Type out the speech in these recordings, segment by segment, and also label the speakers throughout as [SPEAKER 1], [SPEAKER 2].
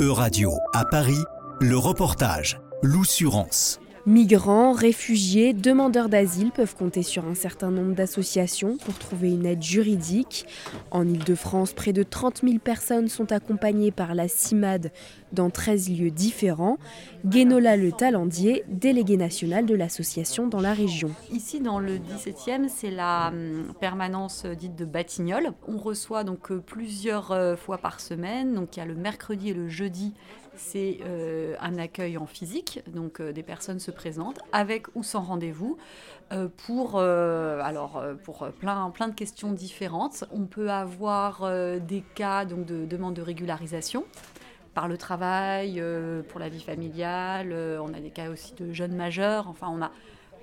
[SPEAKER 1] E-Radio, à Paris, le reportage, l'oussurance.
[SPEAKER 2] Migrants, réfugiés, demandeurs d'asile peuvent compter sur un certain nombre d'associations pour trouver une aide juridique. En Ile-de-France, près de 30 000 personnes sont accompagnées par la CIMAD dans 13 lieux différents. Guénola Le Talendier, délégué national de l'association dans la région.
[SPEAKER 3] Ici, dans le 17e, c'est la hum, permanence dite de Batignolles. On reçoit donc euh, plusieurs euh, fois par semaine. Donc il y a le mercredi et le jeudi, c'est euh, un accueil en physique. Donc des personnes se présente, avec ou sans rendez-vous, euh, pour, euh, alors, euh, pour plein, plein de questions différentes. On peut avoir des cas donc, de demande de régularisation par le travail, pour la vie familiale, on a des cas aussi de jeunes majeurs, enfin on a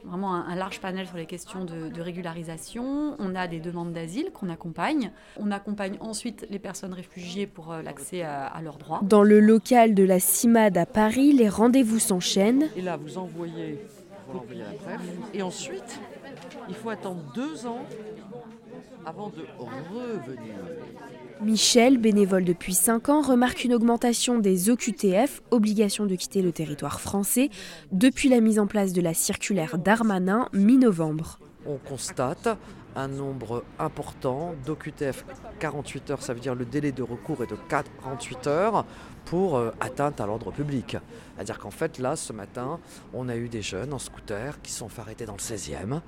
[SPEAKER 3] vraiment un, large panel sur les questions de, régularisation. On a des demandes d'asile qu'on accompagne. On accompagne ensuite les personnes réfugiées pour euh, l'accès à, leurs droits.
[SPEAKER 2] Dans le local de la CIMAD à Paris, les rendez-vous s'enchaînent.
[SPEAKER 4] Et là, vous envoyez, vous l'envoyez à la Et ensuite, il faut attendre deux ans avant de revenir.
[SPEAKER 2] Michel, bénévole depuis 5 ans, remarque une augmentation des OQTF, obligation de quitter le territoire français, depuis la mise en place de la circulaire Darmanin mi-novembre.
[SPEAKER 4] On constate un nombre important d'OQTF 48 heures, ça veut dire le délai de recours est de 48 heures pour euh, atteinte à l'ordre public. C'est-à-dire qu'en fait, là, ce matin, on a eu des jeunes en scooter qui sont arrêter dans le 16e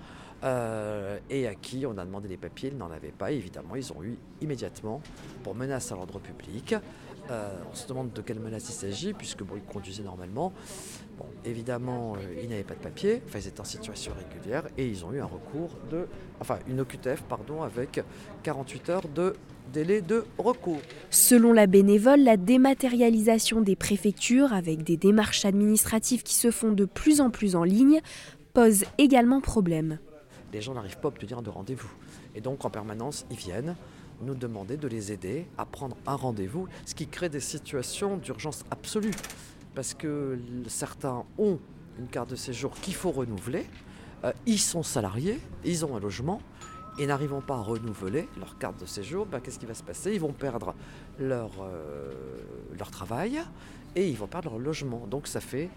[SPEAKER 4] euh, et à qui on a demandé des papiers, ils n'en avaient pas. évidemment, ils ont eu immédiatement pour menace à l'ordre public. Euh, on se demande de quelle menace il s'agit, puisque ils conduisaient normalement. Bon, évidemment, ils n'avaient pas de papier, enfin, ils étaient en situation régulière, et ils ont eu un recours de. Enfin, une OQTF, pardon, avec 48 heures de délai de recours.
[SPEAKER 2] Selon la bénévole, la dématérialisation des préfectures, avec des démarches administratives qui se font de plus en plus en ligne, pose également problème
[SPEAKER 4] les gens n'arrivent pas à obtenir de rendez-vous. Et donc en permanence, ils viennent nous demander de les aider à prendre un rendez-vous, ce qui crée des situations d'urgence absolue. Parce que certains ont une carte de séjour qu'il faut renouveler, euh, ils sont salariés, ils ont un logement, et n'arrivant pas à renouveler leur carte de séjour, ben, qu'est-ce qui va se passer? Ils vont perdre leur, euh, leur travail et ils vont perdre leur logement. Donc ça fait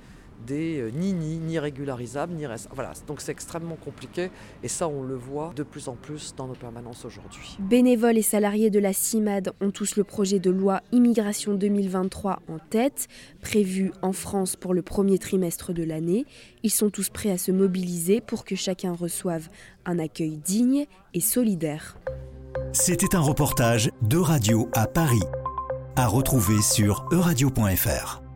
[SPEAKER 4] des euh, ni ni, ni régularisables, ni reste. Voilà, donc c'est extrêmement compliqué et ça on le voit de plus en plus dans nos permanences aujourd'hui.
[SPEAKER 2] Bénévoles et salariés de la CIMAD ont tous le projet de loi Immigration 2023 en tête, prévu en France pour le premier trimestre de l'année. Ils sont tous prêts à se mobiliser pour que chacun reçoive un accueil digne et solidaire.
[SPEAKER 1] C'était un reportage de Radio à Paris, à retrouver sur euradio.fr.